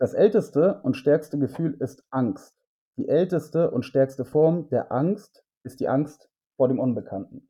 Das älteste und stärkste Gefühl ist Angst. Die älteste und stärkste Form der Angst ist die Angst vor dem Unbekannten.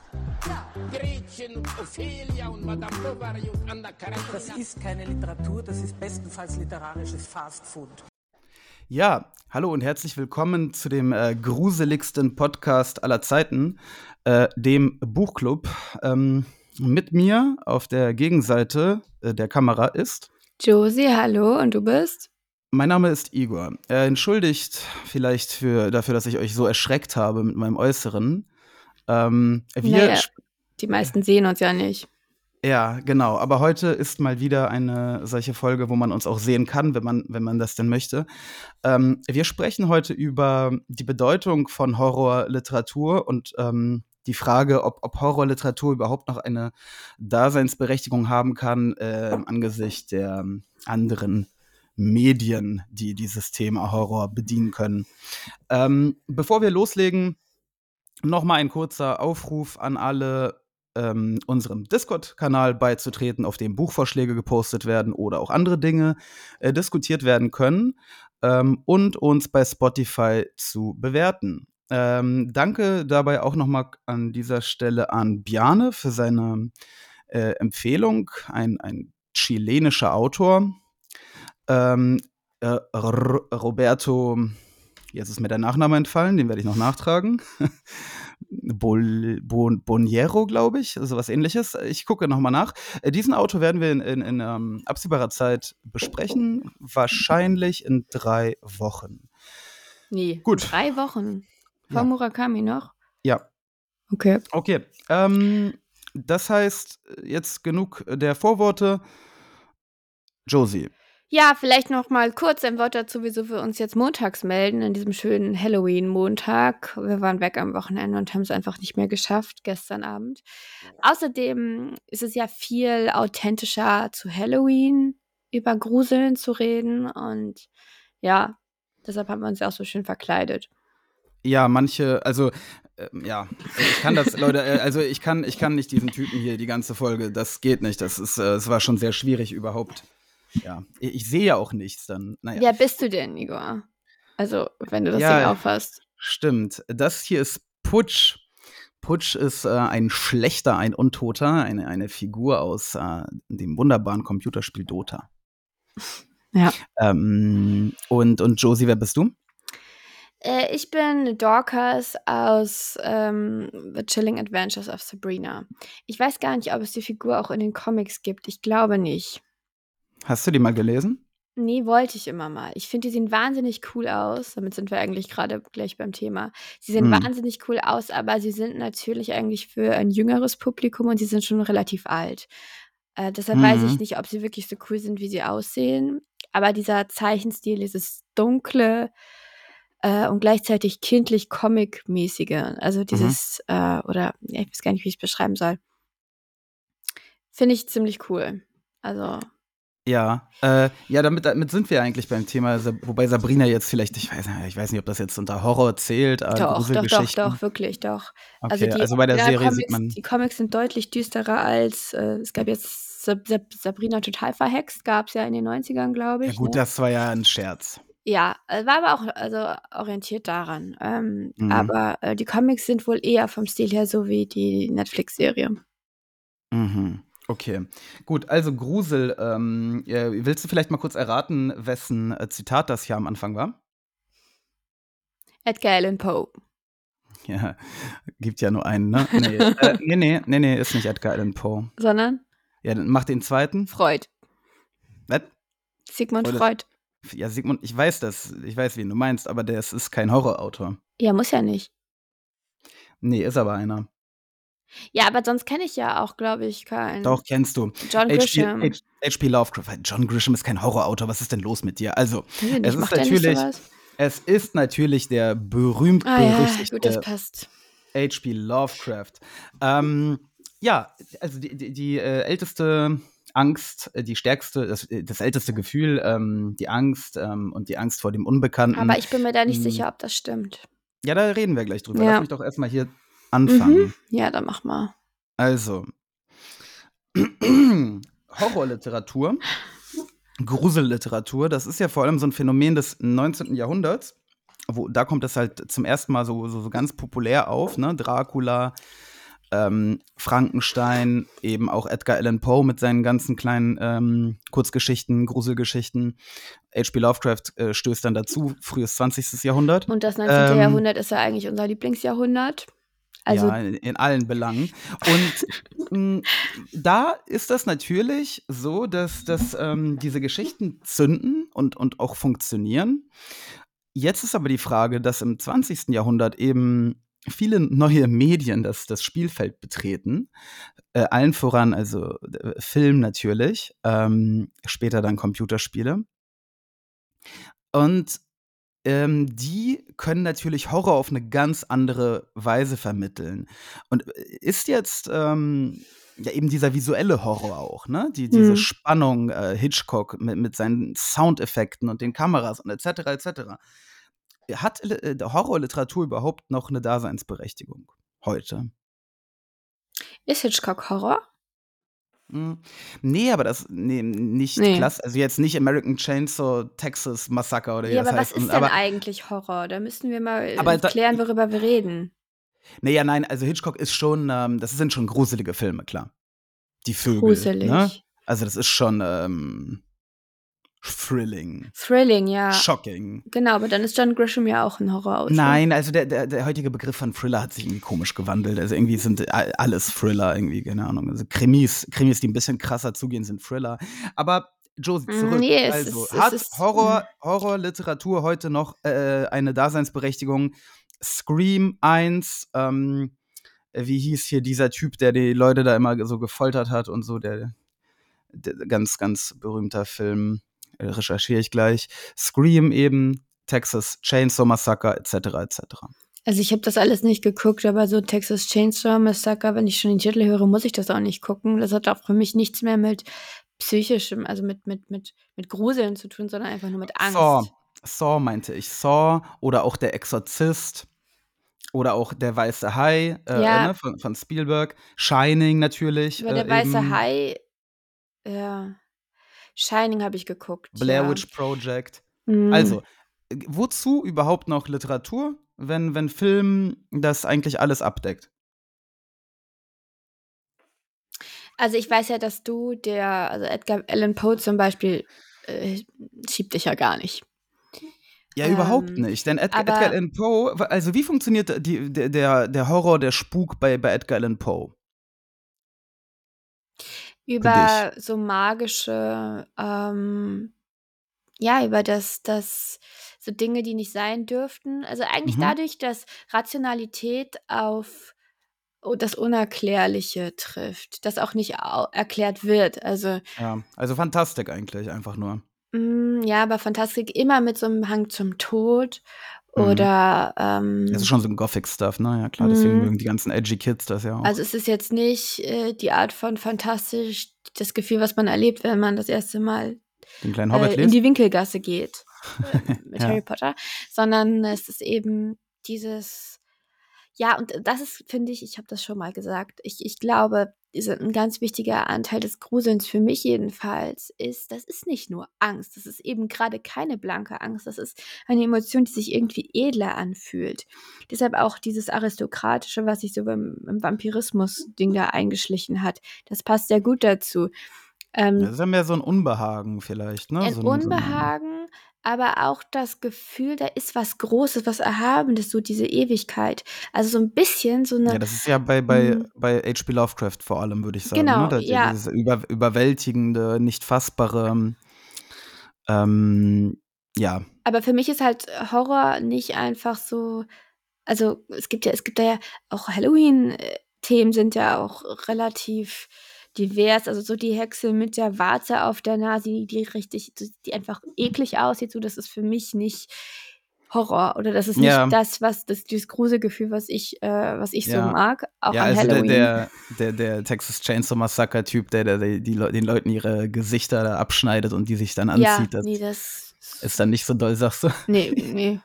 Gretchen und Ophelia und Madame Bovary und Anna Karenina. Das ist keine Literatur, das ist bestenfalls literarisches Fast Food. Ja, hallo und herzlich willkommen zu dem äh, gruseligsten Podcast aller Zeiten, äh, dem Buchclub. Ähm, mit mir auf der Gegenseite äh, der Kamera ist. Josie, hallo, und du bist? Mein Name ist Igor. Äh, entschuldigt vielleicht für, dafür, dass ich euch so erschreckt habe mit meinem Äußeren. Ähm, wir Naja. Die meisten sehen uns ja nicht. Ja, genau. Aber heute ist mal wieder eine solche Folge, wo man uns auch sehen kann, wenn man, wenn man das denn möchte. Ähm, wir sprechen heute über die Bedeutung von Horrorliteratur und ähm, die Frage, ob, ob Horrorliteratur überhaupt noch eine Daseinsberechtigung haben kann äh, angesichts der ähm, anderen Medien, die dieses Thema Horror bedienen können. Ähm, bevor wir loslegen, noch mal ein kurzer Aufruf an alle ähm, unserem Discord-Kanal beizutreten, auf dem Buchvorschläge gepostet werden oder auch andere Dinge äh, diskutiert werden können ähm, und uns bei Spotify zu bewerten. Ähm, danke dabei auch nochmal an dieser Stelle an Bjane für seine äh, Empfehlung, ein, ein chilenischer Autor. Ähm, äh, Roberto, jetzt ist mir der Nachname entfallen, den werde ich noch nachtragen. Bol, Bon, Boniero, glaube ich, so was ähnliches. Ich gucke nochmal nach. Diesen Autor werden wir in, in, in ähm, absehbarer Zeit besprechen, wahrscheinlich in drei Wochen. Nee. Gut. Drei Wochen. Vor Ja. Murakami noch? Ja, Okay. okay. Ähm, das heißt, jetzt genug der Vorworte. Josie. Ja, vielleicht noch mal kurz ein Wort dazu, wieso wir uns jetzt montags melden, an diesem schönen Halloween-Montag. Wir waren weg am Wochenende und haben es einfach nicht mehr geschafft, gestern Abend. Außerdem ist es ja viel authentischer zu Halloween über Gruseln zu reden und ja, deshalb haben wir uns ja auch so schön verkleidet. Ja, manche, also ähm, ja, ich kann das, Leute, äh, also ich kann, ich kann nicht diesen Typen hier die ganze Folge, das geht nicht. Das ist, äh, es war schon sehr schwierig überhaupt. Ja, ich, ich sehe ja auch nichts dann. Naja, Wer bist du denn, Igor? Also, wenn du das Ja, Ding aufhast. stimmt. Das hier ist Putsch. Putsch ist äh, ein Schlechter, ein Untoter, eine, eine Figur aus äh, dem wunderbaren Computerspiel Dota. Ja. Ähm, und, und Josie, wer bist du? Äh, ich bin Dorcas aus ähm, The Chilling Adventures of Sabrina. Ich weiß gar nicht, ob es die Figur auch in den Comics gibt. Ich glaube nicht. Hast du die mal gelesen? Nee, wollte ich immer mal. Ich finde, die sehen wahnsinnig cool aus. Damit sind wir eigentlich gerade gleich beim Thema. Sie sehen Hm. wahnsinnig cool aus, aber sie sind natürlich eigentlich für ein jüngeres Publikum und sie sind schon relativ alt. Äh, deshalb weiß ich Mhm. nicht, ob sie wirklich so cool sind, wie sie aussehen. Aber dieser Zeichenstil, dieses dunkle äh, und gleichzeitig kindlich Comic-mäßige, also dieses, äh, oder ja, ich weiß gar nicht, wie ich es beschreiben soll. Finde ich ziemlich cool. Also, Ja, äh, ja, damit, damit sind wir eigentlich beim Thema, wobei Sabrina jetzt vielleicht, ich weiß, ich weiß nicht, ob das jetzt unter Horror zählt, äh, doch, doch, doch, doch, wirklich, doch. Okay, die also, bei der Serie Comics, sieht man, Die Comics sind deutlich düsterer als, äh, es gab jetzt Sab Sab Sabrina total verhext, gab es ja in den 90ern, glaube ja ich. gut, ne? das war ja ein Scherz. Ja, äh, war aber auch also orientiert daran. Ähm, Mhm. Aber äh, die Comics sind wohl eher vom Stil her so wie die Netflix-Serie. Mhm. Okay, gut, also Grusel, ähm, äh, willst du vielleicht mal kurz erraten, wessen äh, Zitat das hier am Anfang war? Edgar Allan Poe. Ja, gibt ja nur einen, ne? Nee, äh, nee, nee, nee, nee, ist nicht Edgar Allan Poe. Sondern Ja, dann mach den zweiten. Freud. Was? Sigmund Oder- Freud. Ja, Sigmund, ich weiß das, ich weiß, wen du meinst, aber der ist, ist kein Horrorautor. Ja, muss ja nicht. Nee, ist aber einer. Ja, aber sonst kenne ich ja auch, glaube ich, keinen. Doch, kennst du. John H.P. Grisham. H- H.P. Lovecraft. John Grisham ist kein Horrorautor. Was ist denn los mit dir? Also, Weiß ich nicht, es ist macht der nicht natürlich, sowas? es ist natürlich der berühmt Ah ja, gut, das berüchtigte passt. H.P. Lovecraft. Ähm, ja, also die, die, die äh, älteste Angst, äh, die stärkste, das, äh, das älteste Gefühl, ähm, die Angst ähm, und die Angst vor dem Unbekannten. Aber ich bin mir da nicht Mm. sicher, ob das stimmt. Ja, da reden wir gleich drüber. Ja. Lass mich doch erstmal hier anfangen. Mhm. Ja, dann mach mal. Also, Horrorliteratur, Gruselliteratur, das ist ja vor allem so ein Phänomen des 19. Jahrhunderts. Wo, da kommt es halt zum ersten Mal so, so, so ganz populär auf, ne? Dracula, ähm, Frankenstein, eben auch Edgar Allan Poe mit seinen ganzen kleinen ähm, Kurzgeschichten, Gruselgeschichten. H.P. Lovecraft äh, stößt dann dazu, frühes 20. Jahrhundert. Und das 19. Ähm, Jahrhundert ist ja eigentlich unser Lieblingsjahrhundert. Also, ja, in, in allen Belangen. Und mh, da ist das natürlich so, dass, dass ähm, diese Geschichten zünden und, und auch funktionieren. Jetzt ist aber die Frage, dass im 20. Jahrhundert eben viele neue Medien das, das Spielfeld betreten. Äh, allen voran, also äh, Film natürlich, ähm, später dann Computerspiele. Und ähm, die können natürlich Horror auf eine ganz andere Weise vermitteln. Und äh, ist jetzt ähm, ja eben dieser visuelle Horror auch, ne? Die, diese Hm. Spannung, äh, Hitchcock mit, mit seinen Soundeffekten und den Kameras und etc. etc. Hat äh, Horrorliteratur überhaupt noch eine Daseinsberechtigung heute? ist Hitchcock Horror? Hm. Nee, aber das nee, nicht Nee. klasse. Also jetzt nicht American Chainsaw Texas Massacre oder wie Ja, das aber was heißt. ist Und- denn aber, eigentlich Horror? Da müssten wir mal äh, Aber da- klären, worüber wir reden. Nee, ja, nein, also Hitchcock ist schon, ähm, das sind schon gruselige Filme, klar. Die Vögel. Gruselig. Ne? Also das ist schon ähm, thrilling, Thrilling, ja. shocking. Genau, aber dann ist John Grisham ja auch ein Horrorautor. Nein, also der, der, der heutige Begriff von Thriller hat sich irgendwie komisch gewandelt. Also irgendwie sind alles Thriller, irgendwie, keine Ahnung. Also Krimis, Krimis, die ein bisschen krasser zugehen, sind Thriller. Aber Josie, Mm, zurück. nee, es also, ist- es hat Horror, Horrorliteratur heute noch äh, eine Daseinsberechtigung? Scream 1, ähm, wie hieß hier dieser Typ, der die Leute da immer so gefoltert hat und so, der, der ganz, ganz berühmter Film, recherchiere ich gleich. Scream eben, Texas Chainsaw Massacre, etc., etc. Also ich habe das alles nicht geguckt, aber so Texas Chainsaw Massacre, wenn ich schon den Titel höre, muss ich das auch nicht gucken. Das hat auch für mich nichts mehr mit psychischem, also mit, mit, mit, mit Gruseln zu tun, sondern einfach nur mit Angst. Saw, Saw meinte ich, Saw oder auch der Exorzist oder auch der weiße Hai äh, Ja. ne, von, von Spielberg, Shining natürlich. Über der äh, weiße eben, Hai, ja. Shining habe ich geguckt. Blair ja. Witch Project. Mhm. Also, äh, wozu überhaupt noch Literatur, wenn, wenn Film das eigentlich alles abdeckt? Also ich weiß ja, dass du der, also Edgar Allan Poe zum Beispiel, äh, schiebt dich ja gar nicht. Ja, überhaupt Ähm, nicht. Denn Edgar, Edgar Allan Poe, also wie funktioniert die, der, der, der Horror, der Spuk bei, bei Edgar Allan Poe? Über so magische, ähm, ja, über das, das, so Dinge, die nicht sein dürften. Also eigentlich Mhm. dadurch, dass Rationalität auf das Unerklärliche trifft, das auch nicht au erklärt wird. Also Ja, also Fantastik eigentlich, einfach nur. Mm, ja, aber Fantastik immer mit so einem Hang zum Tod. Oder ähm, Das ist schon so ein Gothic-Stuff, ne? Ja, klar, deswegen Mhm. mögen die ganzen edgy Kids das ja auch. also es ist jetzt nicht äh, die Art von fantastisch, das Gefühl, was man erlebt, wenn man das erste Mal Den kleinen Hobbit äh, in die Winkelgasse geht äh, mit Ja. Harry Potter, sondern es ist eben dieses ja, und das ist, finde ich, ich habe das schon mal gesagt, ich, ich glaube, ein ganz wichtiger Anteil des Gruselns für mich jedenfalls ist, das ist nicht nur Angst, das ist eben gerade keine blanke Angst, das ist eine Emotion, die sich irgendwie edler anfühlt. Deshalb auch dieses Aristokratische, was sich so beim, beim Vampirismus-Ding da eingeschlichen hat, das passt sehr gut dazu. Ähm, Das ist ja mehr so ein Unbehagen vielleicht, ne? ein, so ein, Unbehagen, aber auch das Gefühl, da ist was Großes, was Erhabenes, so diese Ewigkeit. Also so ein bisschen so eine. ja, das ist ja bei, bei, Mhm. bei H.P. Lovecraft vor allem, würde ich sagen. Genau, ne? Da, ja. Dieses über, überwältigende, nicht fassbare, ähm, ja. aber für mich ist halt Horror nicht einfach so. Also es gibt ja, es gibt da ja auch Halloween. äh, sind ja auch relativ divers. Also so die Hexe mit der Warze auf der Nase, die, die richtig, die einfach eklig aussieht, so das ist für mich nicht Horror oder das ist nicht Ja. das, was das dieses Gruselgefühl, was ich, äh, was ich so Ja. mag, auch Ja, an also der, Halloween. der, der, der Texas Chainsaw Massacre Typ, der, der, der die, Leu- den Leuten ihre Gesichter da abschneidet und die sich dann ja, anzieht, das nee, das ist dann nicht so doll, sagst du? Nee, nee,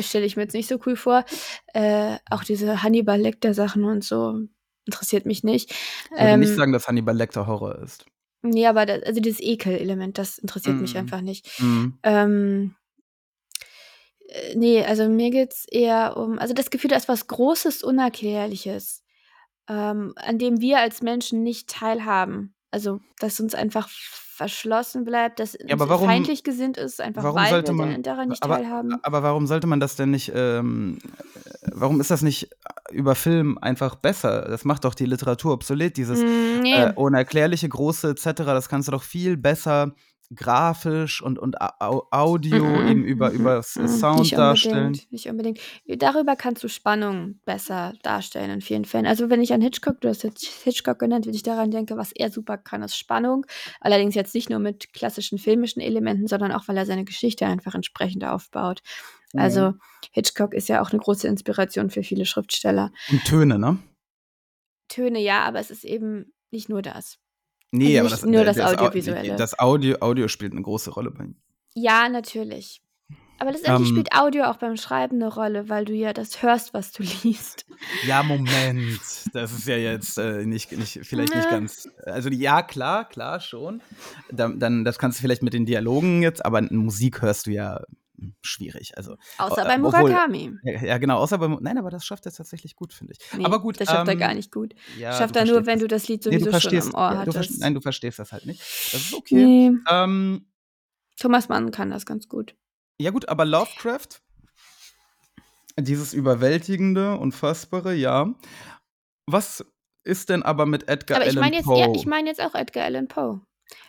stelle ich mir jetzt nicht so cool vor. Äh, auch diese Hannibal Lecter Sachen und so interessiert mich nicht. Ich würde nicht Ähm, sagen, dass Hannibal Lecter Horror ist. nee, aber das, also dieses Ekel-Element, das interessiert mich Mhm. einfach nicht. Mhm. Ähm, äh, nee, also mir geht's eher um, also das Gefühl, da ist was Großes, Unerklärliches, ähm, an dem wir als Menschen nicht teilhaben. Also, dass uns einfach verschlossen bleibt, dass Ja, warum, feindlich gesinnt ist, einfach warum weil sollte man, daran nicht aber, teilhaben. aber warum sollte man das denn nicht, ähm, äh, warum ist das nicht über Film einfach besser? Das macht doch die Literatur obsolet, dieses Mm, nee. äh, unerklärliche, große etc., das kannst du doch viel besser grafisch und, und Au- Audio Mm-mm, eben über, mm-mm, über S- mm, Sound nicht darstellen. unbedingt, nicht unbedingt. Darüber kannst du Spannung besser darstellen in vielen Fällen. Also wenn ich an Hitchcock, du hast jetzt Hitchcock genannt, wenn ich daran denke, was er super kann, ist Spannung. Allerdings jetzt nicht nur mit klassischen filmischen Elementen, sondern auch, weil er seine Geschichte einfach entsprechend aufbaut. Also Hitchcock ist ja auch eine große Inspiration für viele Schriftsteller. Und Töne, ne? Töne ja, aber es ist eben nicht nur das. Nee, aber das, nur das Au- Audiovisuelle. Das Audio, Audio spielt eine große Rolle bei ihm. Ja, natürlich. Aber letztendlich Ähm, spielt Audio auch beim Schreiben eine Rolle, weil du ja das hörst, was du liest. Ja, Moment. Das ist ja jetzt äh, nicht, nicht, vielleicht nicht Na. ganz. Also ja, klar, klar schon. Dann, dann, das kannst du vielleicht mit den Dialogen jetzt, aber Musik hörst du ja schwierig. Also, Außer äh, bei obwohl- Murakami. ja, ja, genau, außer beim. Nein, aber das schafft er tatsächlich gut, finde ich. Nee, aber gut. das schafft er ähm, gar nicht gut. Ja, schafft er nur, wenn das. du das Lied Nee, sowieso schon verstehst, im Ohr ja, hattest. nein, du verstehst das halt nicht. Das ist okay. Nee, Ähm, Thomas Mann kann das ganz gut. ja, gut, aber Lovecraft, dieses Überwältigende, Unfassbare, ja. Was ist denn aber mit Edgar Aber ich Allan meine jetzt, Poe? ja, ich meine jetzt auch Edgar Allan Poe.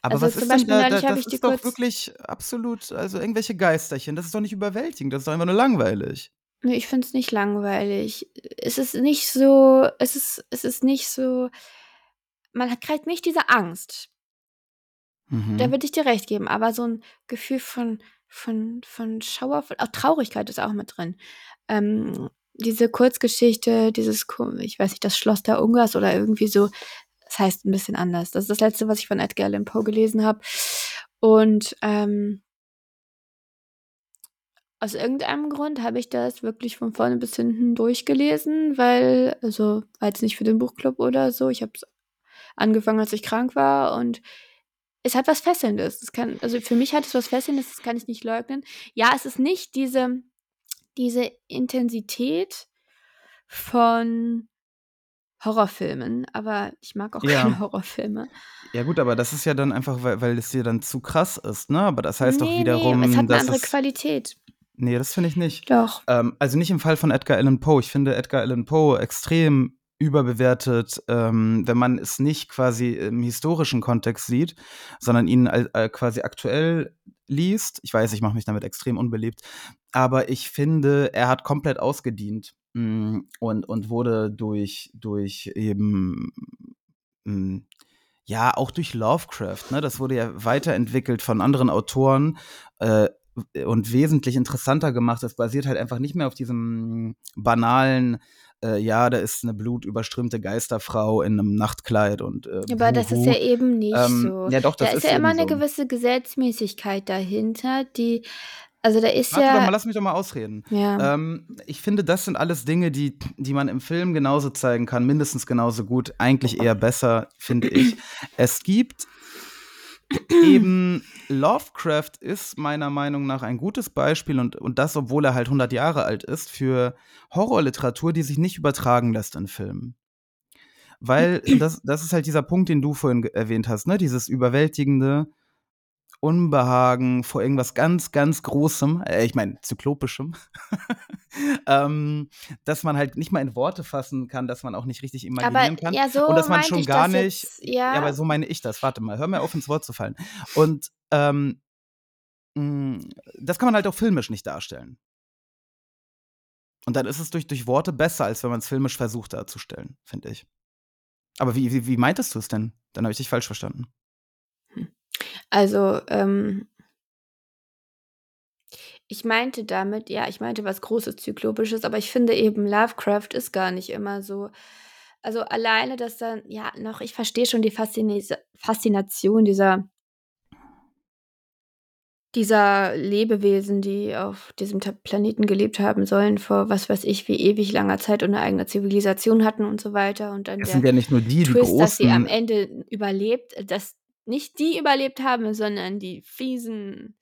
Aber Also was zum ist denn Beispiel da, da habe das ist doch wirklich absolut, also irgendwelche Geisterchen, das ist doch nicht überwältigend, das ist doch einfach nur langweilig. Nee, ich finde es nicht langweilig. Es ist nicht so, es ist, es ist nicht so, man hat kriegt nicht diese Angst. Mhm. Da würde ich dir recht geben, aber so ein Gefühl von, von, von Schauer, auch Traurigkeit ist auch mit drin. Ähm, diese Kurzgeschichte, dieses, ich weiß nicht, das Schloss der Ungas oder irgendwie so, das heißt ein bisschen anders. Das ist das letzte, was ich von Edgar Allan Poe gelesen habe. Und ähm, aus irgendeinem Grund habe ich das wirklich von vorne bis hinten durchgelesen, weil, also, war jetzt nicht für den Buchclub oder so. Ich habe es angefangen, als ich krank war und es hat was Fesselndes. Das kann, also für mich hat es was Fesselndes, das kann ich nicht leugnen. Ja, es ist nicht diese, diese Intensität von Horrorfilmen, aber ich mag auch Ja. keine Horrorfilme. Ja gut, aber das ist ja dann einfach, weil, weil es dir dann zu krass ist, ne? Aber das heißt doch nee, wiederum, nee, es hat eine andere Qualität. nee, das finde ich nicht. Doch. Ähm, also nicht im Fall von Edgar Allan Poe. Ich finde Edgar Allan Poe extrem überbewertet, ähm, wenn man es nicht quasi im historischen Kontext sieht, sondern ihn äh, quasi aktuell liest. Ich weiß, ich mache mich damit extrem unbeliebt, aber ich finde, er hat komplett ausgedient und, und wurde durch, durch eben mm, ja, auch durch Lovecraft, ne? Das wurde ja weiterentwickelt von anderen Autoren äh, und wesentlich interessanter gemacht. Das basiert halt einfach nicht mehr auf diesem banalen, äh, ja, da ist eine blutüberströmte Geisterfrau in einem Nachtkleid und äh, Aber das ist ja eben nicht Ähm, so. ja, doch, das da ist ist ja immer eine so. gewisse Gesetzmäßigkeit dahinter, die, also da ist Warte doch mal, ja, lass mich doch mal ausreden. ja, Ähm, ich finde, das sind alles Dinge, die, die man im Film genauso zeigen kann, mindestens genauso gut, eigentlich eher besser, finde ich. Es gibt eben Lovecraft ist meiner Meinung nach ein gutes Beispiel und, und das, obwohl er halt 100 Jahre alt ist, für Horrorliteratur, die sich nicht übertragen lässt in Filmen. Weil das, das ist halt dieser Punkt, den du vorhin erwähnt hast, ne? Dieses überwältigende Unbehagen vor irgendwas ganz, ganz Großem, äh, ich meine, zyklopischem, ähm, dass man halt nicht mal in Worte fassen kann, dass man auch nicht richtig imaginieren aber kann. ja, so und dass man schon ich gar nicht. jetzt, ja, Ja, aber so meine ich das. Warte mal, hör mir auf, ins Wort zu fallen. Und ähm, mh, das kann man halt auch filmisch nicht darstellen. Und dann ist es durch, durch Worte besser, als wenn man es filmisch versucht darzustellen, finde ich. Aber wie, wie, wie meintest du es denn? Dann habe ich dich falsch verstanden. Also, ähm ich meinte damit ja, ich meinte was Großes Zyklopisches, aber ich finde eben, Lovecraft ist gar nicht immer so also, alleine, dass dann ja, noch ich verstehe schon die Faszinis Faszination dieser dieser Lebewesen, die auf diesem Ta Planeten gelebt haben sollen vor was weiß ich wie ewig langer Zeit und 'ne eigene Zivilisation hatten und so weiter und dann Es sind ja nicht nur die, die Twist, dass sie am großen Ende überlebt dass nicht die überlebt haben, sondern die fiesen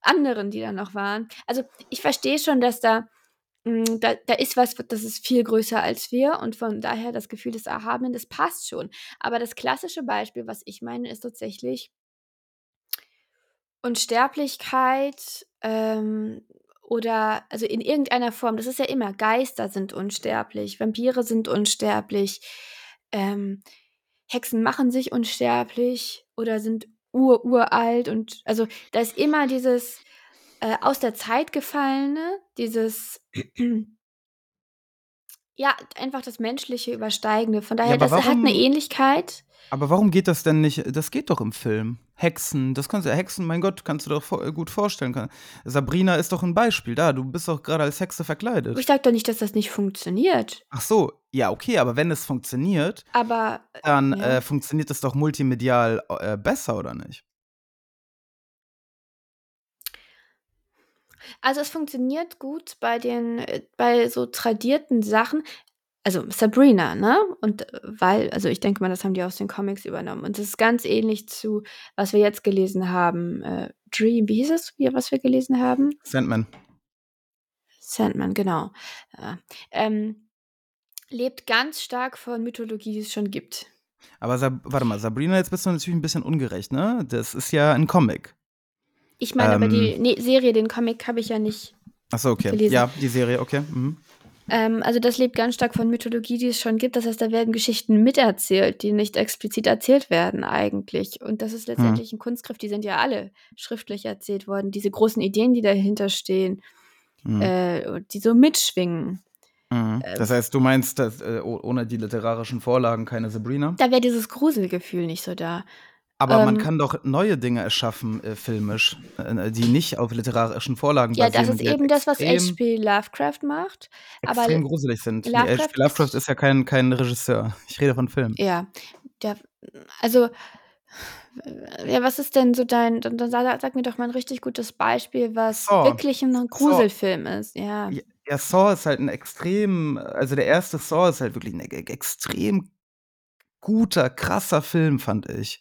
anderen, die da noch waren. Also, ich verstehe schon, dass da hm, da da ist was, das ist viel größer als wir und von daher das Gefühl des Erhabenen, das passt schon. Aber das klassische Beispiel, was ich meine, ist tatsächlich Unsterblichkeit, ähm, oder also, in irgendeiner Form. Das ist ja immer Geister sind unsterblich, Vampire sind unsterblich, ähm, Hexen machen sich unsterblich oder sind ur uralt und also, da ist immer dieses, äh, aus der Zeit gefallene, dieses ja, einfach das menschliche Übersteigende. Von Ja, daher, aber das hat 'ne warum Ähnlichkeit. Aber warum geht das denn nicht das geht doch im Film. Hexen, das kannst du Hexen, mein Gott, kannst du doch vor gut vorstellen. Ka Sabrina ist doch 'n Beispiel. Da, du bist doch grade als Hexe verkleidet. Ich sage doch nicht, dass das nicht funktioniert. Ach so, ja, okay, aber wenn es funktioniert, Aber, äh dann, ja. äh, funktioniert es doch multimedial, äh, besser, oder nicht? Also, es funktioniert gut bei den äh, bei so tradierten Sachen. Also, Sabrina, ne? Und äh, weil also, ich denke mal, das haben die aus den Comics übernommen. Und das ist ganz ähnlich zu, was wir jetzt gelesen haben, äh, Dream wie hieß es, was wir gelesen haben? Sandman. Sandman, genau. Ja. Ähm, lebt ganz stark von Mythologie, die es schon gibt. Aber Sab warte mal, Sabrina, jetzt bist du natürlich 'n bisschen ungerecht, ne? Das ist ja 'n Comic. Ich meine aber die Ähm ne, Serie, den Comic habe ich ja nicht Ach so, okay. gelesen. Ja, die Serie, okay. Mhm. Ähm, also, das lebt ganz stark von Mythologie, die es schon gibt. Das heißt, da werden Geschichten miterzählt, die nicht explizit erzählt werden eigentlich. Und das ist Mhm. letztendlich 'n Kunstgriff, die sind ja alle schriftlich erzählt worden. Diese großen Ideen, die dahinter stehen, Mhm. äh, die so mitschwingen. Mhm. Äh Das heißt, du meinst, dass, äh, ohne die literarischen Vorlagen keine Sabrina? Da wäre dieses Gruselgefühl nicht so da. Aber man Ähm kann doch neue Dinge erschaffen, äh, filmisch, äh, die nicht auf literarischen Vorlagen Ja, das basieren, ist die halt eben das, was H.P. Lovecraft macht. Aber extrem gruselig sind. Lovecraft H.P. Lovecraft ist ist ja kein kein Regisseur. Ich rede von Film. Ja, der also, ja, was ist denn so dein dann dann sa sag mir doch mal 'n richtig gutes Beispiel, was Saw. wirklich 'n Saw. Gruselfilm ist, ja. J ja, Saw ist halt 'n extrem also, der erste Saw ist halt wirklich 'n e extrem guter, krasser Film, fand ich.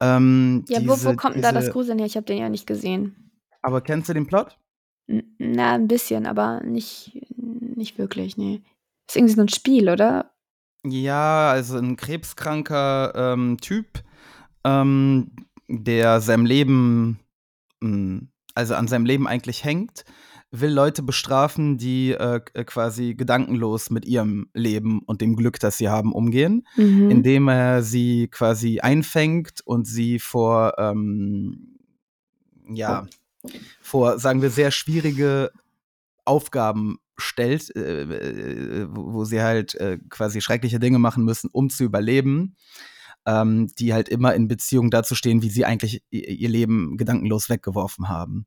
Ähm, Ja, wo wo diese kommt denn da das diese Gruseln her? Ich habe den ja nicht gesehen. Aber kennst du den Plot? N na, 'n bisschen, aber nicht nicht wirklich, ne. Ist irgendwie so 'n Spiel, oder? Ja, also 'n krebskranker, ähm, Typ, ähm, der seinem Leben hm, also, an seinem Leben eigentlich hängt, will Leute bestrafen, die, äh, k quasi gedankenlos mit ihrem Leben und dem Glück, das sie haben, umgehen, Mhm. indem er sie quasi einfängt und sie vor, ähm ja, vor, sagen wir, sehr schwierige Aufgaben stellt, äh, äh, wo sie halt, äh, quasi schreckliche Dinge machen müssen, um zu überleben, ähm, die halt immer in Beziehung dazu stehen, wie sie eigentlich ihr Leben gedankenlos weggeworfen haben.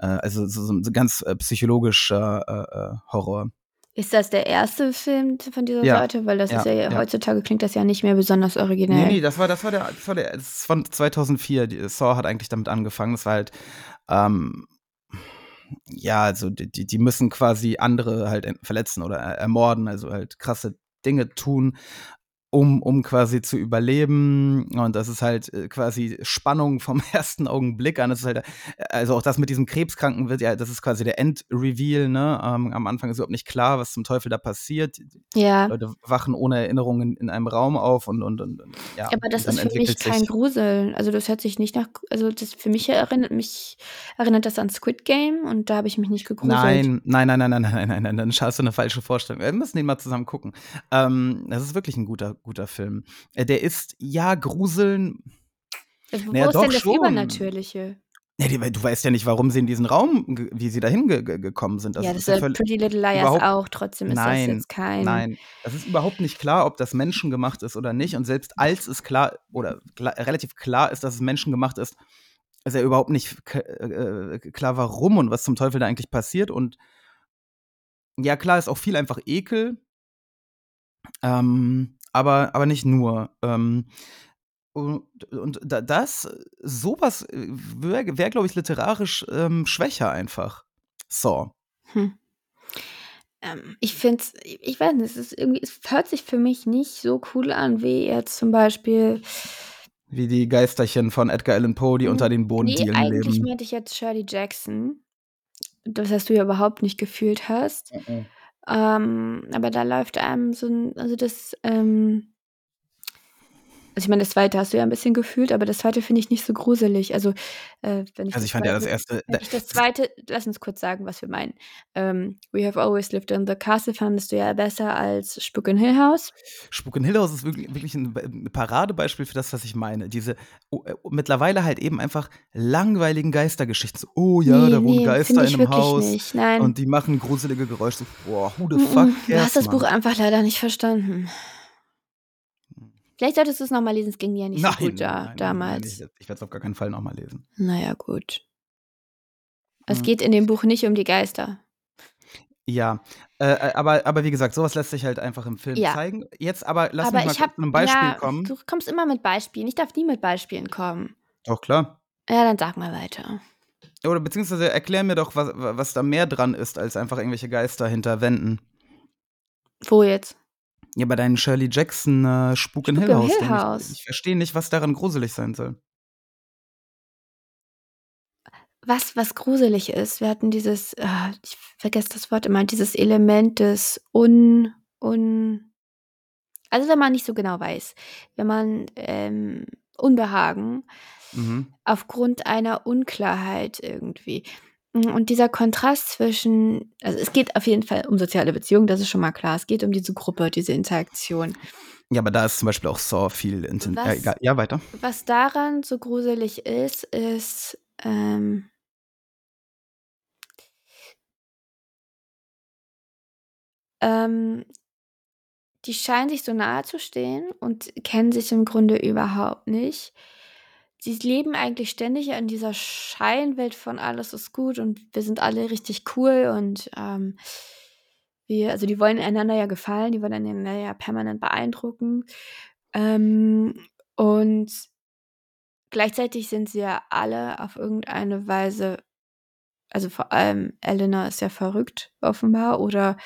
Äh, also, so so 'n so ganz, äh, psychologischer, äh, Horror. Ist das der erste Film von dieser Ja. Sorte? Weil das Ja, ist ja ja. heutzutage klingt das ja nicht mehr besonders Ne, originell. ne, das war das war der das war der das von 2004. Die Saw hat eigentlich damit angefangen. Das war halt, ähm ja, also, die die müssen quasi andere halt verletzen oder er ermorden, also, halt krasse Dinge tun, um um quasi zu überleben. Und das ist halt, äh, quasi Spannung vom ersten Augenblick an. Das ist halt also, auch das mit diesem Krebskranken wird ja das ist quasi der Endreveal, ne? Ähm, am Anfang ist überhaupt nicht klar, was zum Teufel da passiert. Die die Ja. Leute wachen ohne Erinnerungen in einem Raum auf und und und und ja, Aber das ist für mich kein sich Gruseln. Also, das hört sich nicht nach also, das für mich erinnert mich erinnert das an Squid Game und da habe ich mich nicht gegruselt. Nein, nein, nein, nein, nein, nein, nein, nein, dann hast du 'ne falsche Vorstellung. Wir müssen den mal zusammen gucken. Ähm, das ist wirklich 'n guter guter Film. Äh, der ist ja, Gruseln Äh, wo na ja, ist doch denn das schon. Übernatürliche? Ja, du weißt ja nicht, warum sie in diesen Raum, wie sie dahin ge ge gekommen sind. Das ja, das ist ja Pretty Little Liars auch. Trotzdem ist nein, das jetzt kein. Nein, es ist überhaupt nicht klar, ob das menschengemacht ist oder nicht. Und selbst als es klar oder klar, relativ klar ist, dass es menschengemacht ist, ist ja überhaupt nicht äh, klar, warum und was zum Teufel da eigentlich passiert. Und ja, klar ist auch viel einfach Ekel. Ähm, aber, aber nicht nur. Ähm, und, und das, sowas wäre, wär, glaube ich, literarisch ähm, schwächer einfach. So. Hm. Ähm, ich finde es, ich weiß nicht, es ist irgendwie, es hört sich für mich nicht so cool an, wie jetzt zum Beispiel. Wie die Geisterchen von Edgar Allan Poe, die hm, unter den Bodendielen nee, eigentlich leben. meinte ich jetzt Shirley Jackson. Das heißt, du ja überhaupt nicht gefühlt hast. Mhm. Ähm, aber da läuft einem so ein, also das, ähm, also ich meine, das zweite hast du ja ein bisschen gefühlt, aber das zweite finde ich nicht so gruselig. Also, äh, wenn ich also ich fand zweite, ja das erste. Ich das zweite, lass uns kurz sagen, was wir meinen. Ähm, We Have Always Lived in the Castle fandest du ja besser als Spuk in Hill House. Spuk in Hill House ist wirklich, wirklich ein Paradebeispiel für das, was ich meine. Diese oh, äh, mittlerweile halt eben einfach langweiligen Geistergeschichten. So, oh ja, nee, da wohnen nee, Geister in einem Haus. Nicht. Nein. Und die machen gruselige Geräusche. So, boah, who the fuck Du hast das Buch einfach leider nicht verstanden. Vielleicht solltest du es nochmal lesen, es ging dir ja nicht nein, so gut da, nein, damals. Nein, ich werde es auf gar keinen Fall nochmal lesen. Naja, gut. Es hm. geht in dem Buch nicht um die Geister. Ja, äh, äh, aber, aber wie gesagt, sowas lässt sich halt einfach im Film ja. zeigen. Jetzt aber lass aber mich mal hab, zu einem Beispiel ja, kommen. Du kommst immer mit Beispielen. Ich darf nie mit Beispielen kommen. Auch klar. Ja, dann sag mal weiter. Oder beziehungsweise erklär mir doch, was, was da mehr dran ist, als einfach irgendwelche Geister hinter Wänden. Wo jetzt? Ja, bei deinen Shirley Jackson äh, Spuk, Spuk in Hill House. Hill House. Ich, ich verstehe nicht, was daran gruselig sein soll. Was, was gruselig ist, wir hatten dieses, äh, ich vergesse das Wort immer, dieses Element des Un, Un, also wenn man nicht so genau weiß, wenn man ähm, Unbehagen mhm. aufgrund einer Unklarheit irgendwie. Hm, und dieser Kontrast zwischen, also es geht auf jeden Fall um soziale Beziehungen, das ist schon mal klar. Es geht um diese Gruppe, diese Interaktion. Ja, aber da ist zum Beispiel auch so viel intensiv. Ja, egal. ja, weiter. Was daran so gruselig ist, ist, ähm, ähm, die scheinen sich so nahe zu stehen und kennen sich im Grunde überhaupt nicht sie leben eigentlich ständig in dieser Scheinwelt von alles ist gut und wir sind alle richtig cool und ähm, wir, also die wollen einander ja gefallen, die wollen einander ja permanent beeindrucken. Ähm, und gleichzeitig sind sie ja alle auf irgendeine Weise, also vor allem Elena ist ja verrückt, offenbar, oder,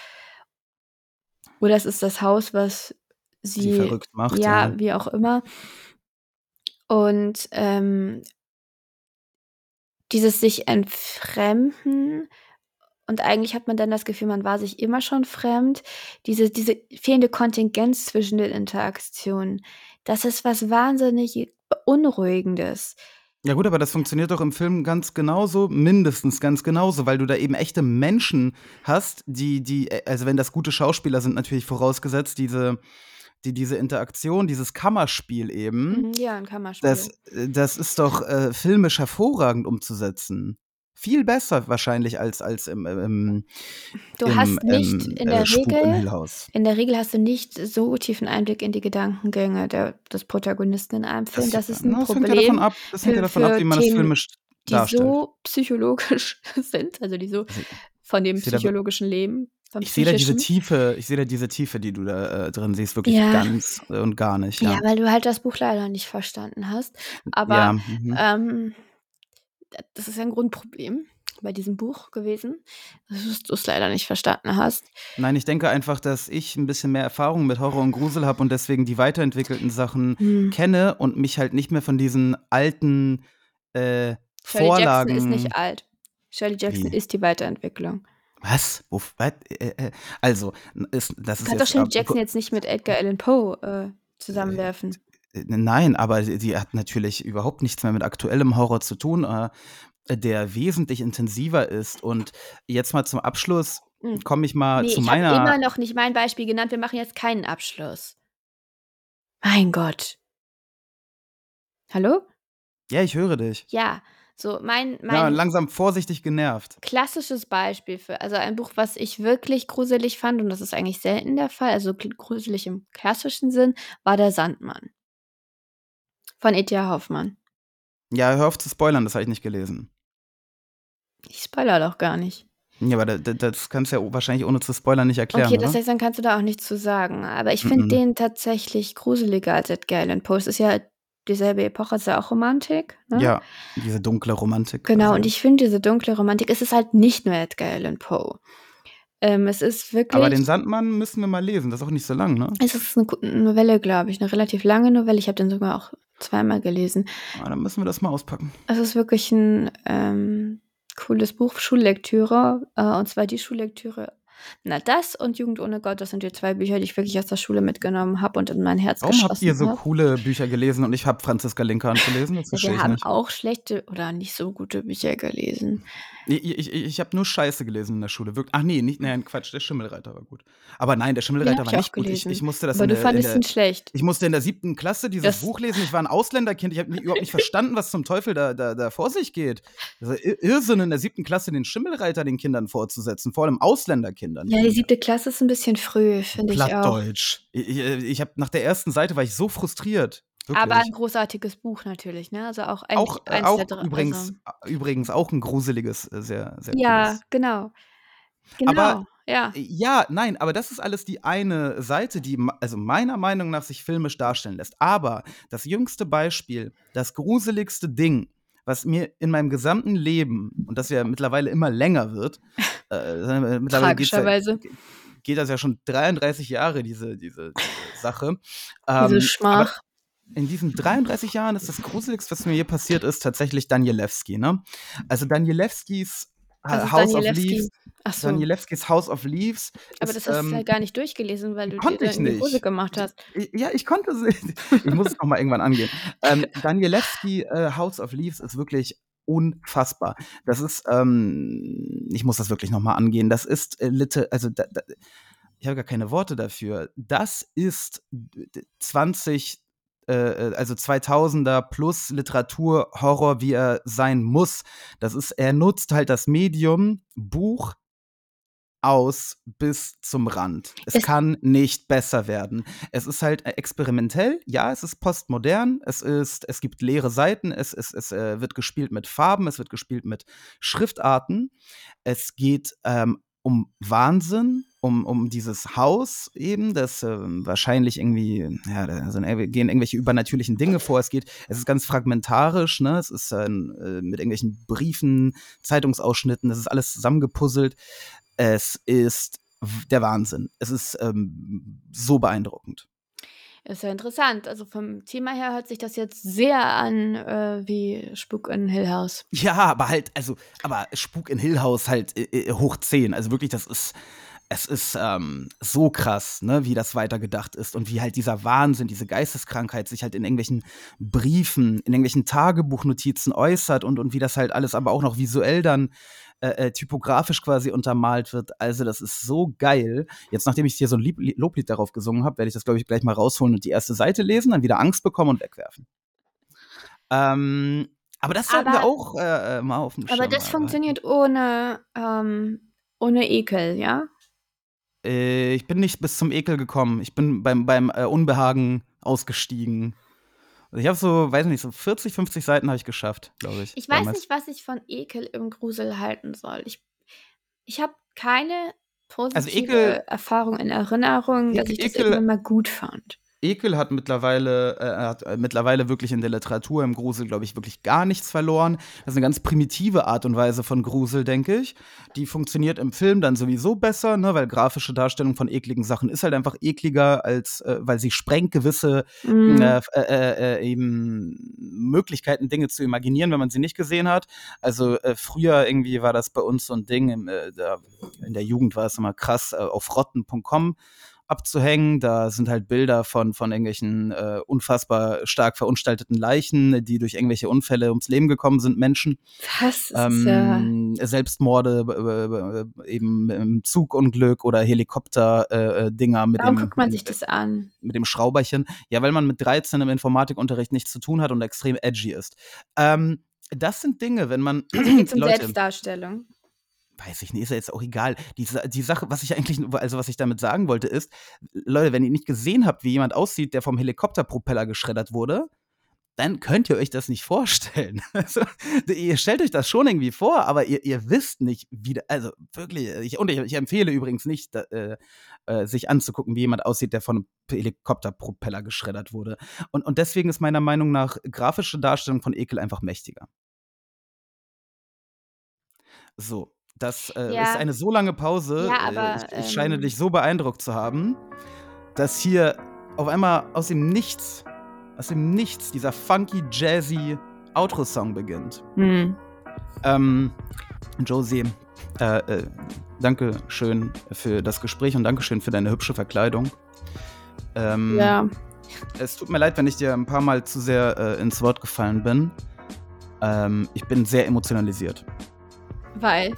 oder es ist das Haus, was sie, sie verrückt macht. Ja, ja, wie auch immer. Und ähm, dieses sich entfremden und eigentlich hat man dann das Gefühl, man war sich immer schon fremd. Diese, diese fehlende Kontingenz zwischen den Interaktionen, das ist was wahnsinnig Beunruhigendes. Ja gut, aber das funktioniert doch im Film ganz genauso, mindestens ganz genauso, weil du da eben echte Menschen hast, die, die, also wenn das gute Schauspieler sind, natürlich vorausgesetzt, diese die diese Interaktion, dieses Kammerspiel eben. Mhm, ja, ein Kammerspiel. Das, äh, das ist doch äh, filmisch hervorragend umzusetzen. Viel besser wahrscheinlich als, als im, im Du im, hast nicht im, in der äh, Regel in der Regel hast du nicht so tiefen Einblick in die Gedankengänge der, des Protagonisten in einem Film. Das, das ist ein na, Problem. Hängt ja davon ab, das hängt ja davon ab, wie man Themen, das filmisch darstellt. Die so psychologisch sind, also die so von dem psychologischen Leben ich sehe da diese Tiefe, ich sehe da diese Tiefe, die du da äh, drin siehst, wirklich ja. ganz und gar nicht. Ja. ja. weil du halt das Buch leider nicht verstanden hast. Aber ja, mhm. ähm, das ist ein Grundproblem bei diesem Buch gewesen, dass du es leider nicht verstanden hast. Nein, ich denke einfach, dass ich ein bisschen mehr Erfahrung mit Horror und Grusel habe und deswegen die weiterentwickelten Sachen hm. kenne und mich halt nicht mehr von diesen alten äh, Shirley Vorlagen. Jackson ist nicht alt. Shirley Jackson Wie? ist die Weiterentwicklung. Was? Wo, was? Äh, äh, also, ist, das ist Kann doch Shirley Jackson jetzt nicht mit Edgar Allan Poe äh, zusammenwerfen. Äh, nein, aber sie hat natürlich überhaupt nichts mehr mit aktuellem Horror zu tun, äh, der wesentlich intensiver ist. Und jetzt mal zum Abschluss hm. komme ich mal nee, zu ich meiner. Ich habe immer noch nicht mein Beispiel genannt. Wir machen jetzt keinen Abschluss. Mein Gott. Hallo? Ja, ich höre dich. Ja, So, mein, Ja, mein langsam vorsichtig genervt. klassisches Beispiel für, also ein Buch, was ich wirklich gruselig fand, und das ist eigentlich selten der Fall, also gruselig im klassischen Sinn, war Der Sandmann von E.T.A. Hoffmann. Ja, hör auf zu spoilern, das habe ich nicht gelesen. Ich spoiler doch gar nicht. Ja, aber da- da- das kannst du ja wahrscheinlich ohne zu spoilern nicht erklären, Okay, das oder? heißt, dann kannst du da auch nichts zu sagen. Aber ich finde Mhm. den tatsächlich gruseliger als Edgar Allan Poe. Es ist ja dieselbe Epoche, ist ja auch Romantik. Ne? Ja, diese dunkle Romantik. Genau, also. und ich finde diese dunkle Romantik, es ist halt nicht nur Edgar Allan Poe. Ähm, es ist wirklich. Aber den Sandmann müssen wir mal lesen, das ist auch nicht so lang, ne? es ist eine Novelle, glaube ich, eine relativ lange Novelle. Ich habe den sogar auch zweimal gelesen. Ah, dann müssen wir das mal auspacken. Es ist wirklich ein ähm, cooles Buch, Schullektüre. Äh, und zwar die Schullektüre. Na, das und Jugend ohne Gott, das sind die zwei Bücher, die ich wirklich aus der Schule mitgenommen habe und in mein Herz Warum habt ihr so habe. coole Bücher gelesen und ich habe Franziska Linkhahn gelesen? Das verstehe Wir ich haben nicht. auch schlechte oder nicht so gute Bücher gelesen. Ich, ich, ich habe nur Scheiße gelesen in der Schule. Wirk Ach nee, nicht, nein, Quatsch, der Schimmelreiter war gut. Aber nein, der Schimmelreiter war nicht gut. Ich, ich musste das Aber in du der, in fandest der, ihn schlecht. ich musste in der siebten Klasse dieses Das- Buch lesen. Ich war ein Ausländerkind. Ich habe überhaupt nicht verstanden, was zum Teufel da, da, da vor sich geht. Also Ir- Irrsinn in der siebten Klasse den Schimmelreiter den Kindern vorzusetzen, vor allem Ausländerkindern. Ja, die siebte Klasse ist ein bisschen früh, finde ich auch. Plattdeutsch. Ich, ich, ich habe nach der ersten Seite war ich so frustriert. Aber ein großartiges Buch natürlich, ne? Also auch eigentlich auch, äh, eins auch der drei. übrigens, Also, übrigens auch ein gruseliges, äh, sehr, sehr ja, cooles. genau. Genau. Aber- ja. Ja, nein, aber das ist alles die eine Seite, die ma- also meiner Meinung nach sich filmisch darstellen lässt. Aber das jüngste Beispiel, das gruseligste Ding, was mir in meinem gesamten Leben, und das ja mittlerweile immer länger wird, äh, mittlerweile geht's ja, Tragischerweise. geht das ja schon 33 Jahre, diese, diese, diese Sache. Diese Ähm, aber Schmach. In diesen 33 Jahren ist das Gruseligste, was mir hier passiert ist, tatsächlich Danielewski. Ne? Also Danielewskis ist House of? Leaves. Ach so. Danielewskis House of Leaves. Aber ist, das hast du ähm, ja gar nicht durchgelesen, weil du dir konnte die nicht. Hose gemacht hast. Ja, ich konnte es. Ich muss es noch mal irgendwann angehen. Ähm, Danielewski äh, House of Leaves ist wirklich unfassbar. Das ist, ähm, ich muss das wirklich noch mal angehen. Das ist äh, Lite, also da, da, ich habe gar keine Worte dafür. Das ist d- d- 20 äh, äh, also 2000er plus Literatur, Horror, wie er sein muss. Das ist, er nutzt halt das Medium Buch aus bis zum Rand. Es, Es- kann nicht besser werden. Es ist halt experimentell, ja, es ist postmodern, es ist, es gibt leere Seiten, es, es, es äh, wird gespielt mit Farben, es wird gespielt mit Schriftarten. Es geht ähm, um Wahnsinn, um, um dieses Haus eben, das ähm, wahrscheinlich irgendwie, ja, da sind, gehen irgendwelche übernatürlichen Dinge vor. Es geht, es ist ganz fragmentarisch, ne? Es ist äh, mit irgendwelchen Briefen, Zeitungsausschnitten, das ist alles zusammengepuzzelt. Es ist der Wahnsinn. Es ist ähm, so beeindruckend. Ist ja interessant. Also vom Thema her hört sich das jetzt sehr an äh, wie Spuk in Hill House. Ja, aber halt, also, aber Spuk in Hill House halt äh, äh, hoch 10. Also wirklich, das ist, es ist ähm, so krass, ne, wie das weitergedacht ist und wie halt dieser Wahnsinn, diese Geisteskrankheit sich halt in irgendwelchen Briefen, in irgendwelchen Tagebuchnotizen äußert und, und wie das halt alles aber auch noch visuell dann äh, äh, typografisch quasi untermalt wird. Also, das ist so geil. Jetzt, nachdem ich hier so ein Lieb Loblied darauf gesungen habe, werde ich das, glaube ich, gleich mal rausholen und die erste Seite lesen, dann wieder Angst bekommen und wegwerfen. Ähm, aber das sollten wir Aber- auch äh, äh, mal auf dem Aber Schirm das haben. funktioniert ohne, ähm, ohne Ekel, ja? Äh, ich bin nicht bis zum Ekel gekommen. Ich bin beim, beim äh, Unbehagen ausgestiegen. Also ich habe so, weiß nicht, so 40, 50 Seiten habe ich geschafft, glaube ich. Ich weiß damals. nicht, was ich von Ekel im Grusel halten soll. Ich, ich habe keine positive Also Ekel- Erfahrung in Erinnerung, dass Ekel- ich das Ekel- irgendwann mal gut fand. Ekel hat mittlerweile, äh, hat äh, mittlerweile wirklich in der Literatur im Grusel, glaube ich, wirklich gar nichts verloren. Das ist eine ganz primitive Art und Weise von Grusel, denke ich. Die funktioniert im Film dann sowieso besser, ne, weil grafische Darstellung von ekligen Sachen ist halt einfach ekliger, als äh, weil sie sprengt gewisse Mhm. äh, eben Möglichkeiten, Dinge zu imaginieren, wenn man sie nicht gesehen hat. Also äh, früher irgendwie war das bei uns so ein Ding, im, äh, da, in der Jugend war es immer krass, auf rotten.com abzuhängen. Da sind halt Bilder von, von irgendwelchen äh, unfassbar stark verunstalteten Leichen, die durch irgendwelche Unfälle ums Leben gekommen sind, Menschen. Das ist ja. Ähm, Selbstmorde, äh, äh, eben im Zugunglück oder Helikopter-Dinger äh, Dinger mit Warum dem guckt man sich das an? mit dem Schrauberchen. Ja, weil man mit 13 im Informatikunterricht nichts zu tun hat und extrem edgy ist. Ähm, Das sind Dinge, wenn man Also geht's um Leute Selbstdarstellung. Weiß ich nicht, ist ja jetzt auch egal. Die, die Sache, was ich eigentlich, also was ich damit sagen wollte, ist, Leute, wenn ihr nicht gesehen habt, wie jemand aussieht, der vom Helikopterpropeller geschreddert wurde, dann könnt ihr euch das nicht vorstellen. Also, ihr stellt euch das schon irgendwie vor, aber ihr, ihr wisst nicht, wie, also wirklich, ich, und ich, ich empfehle übrigens nicht, da, äh, äh, sich anzugucken, wie jemand aussieht, der von einem Helikopterpropeller geschreddert wurde. Und, und deswegen ist meiner Meinung nach grafische Darstellung von Ekel einfach mächtiger. So, das äh, Ja. ist eine so lange Pause. Ja, aber, äh, ich, ich scheine ähm, dich so beeindruckt zu haben, dass hier auf einmal aus dem Nichts, aus dem Nichts dieser funky, jazzy Outro-Song beginnt. Hm. Ähm, Josie, äh, äh, danke schön für das Gespräch und danke schön für deine hübsche Verkleidung. Ähm, Ja. Es tut mir leid, wenn ich dir ein paar Mal zu sehr äh, ins Wort gefallen bin. Ähm, ich bin sehr emotionalisiert, Weil.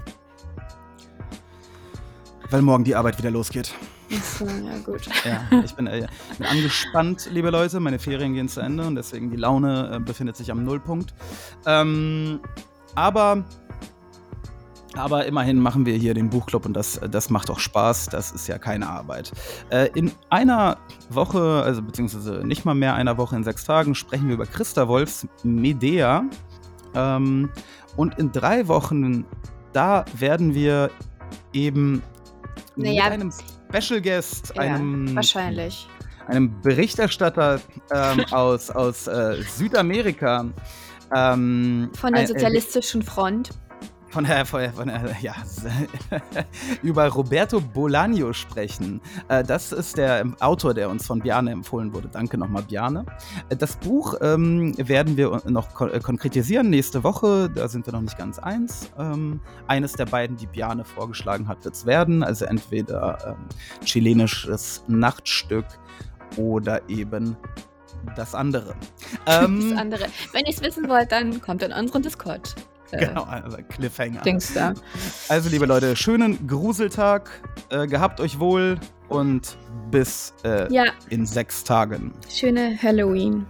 Weil morgen die Arbeit wieder losgeht. Achso, ja, gut. Ja, ich bin, äh, bin angespannt, liebe Leute. Meine Ferien gehen zu Ende und deswegen die Laune äh, befindet sich am Nullpunkt. Ähm, aber, aber immerhin machen wir hier den Buchclub und das, das macht auch Spaß. Das ist ja keine Arbeit. Äh, in einer Woche, also beziehungsweise nicht mal mehr einer Woche, in sechs Tagen, sprechen wir über Christa Wolfs Medea. Ähm, und in drei Wochen, da werden wir eben Naja. mit einem Special Guest, Ja, einem Wahrscheinlich. einem Berichterstatter ähm, aus, aus äh, Südamerika. Ähm, Von der ein- äh, Sozialistischen Front. Von der, von der, von der ja, über Roberto Bolaño sprechen. Äh, das ist der ähm, Autor, der uns von Bjarne empfohlen wurde. Danke nochmal, Bjarne. Äh, Das Buch ähm, werden wir noch kon äh, konkretisieren nächste Woche. Da sind wir noch nicht ganz eins. Ähm, eines der beiden, die Bjarne vorgeschlagen hat, wird es werden. Also entweder ähm, chilenisches Nachtstück oder eben das andere. Ähm, Das andere. Wenn ihr es wissen wollt, dann kommt in unseren Discord. Äh, Genau, also Cliffhanger. Dings da. Also, liebe Leute, schönen Gruseltag. Äh, gehabt euch wohl und bis äh, Ja, in sechs Tagen. schöne Halloween.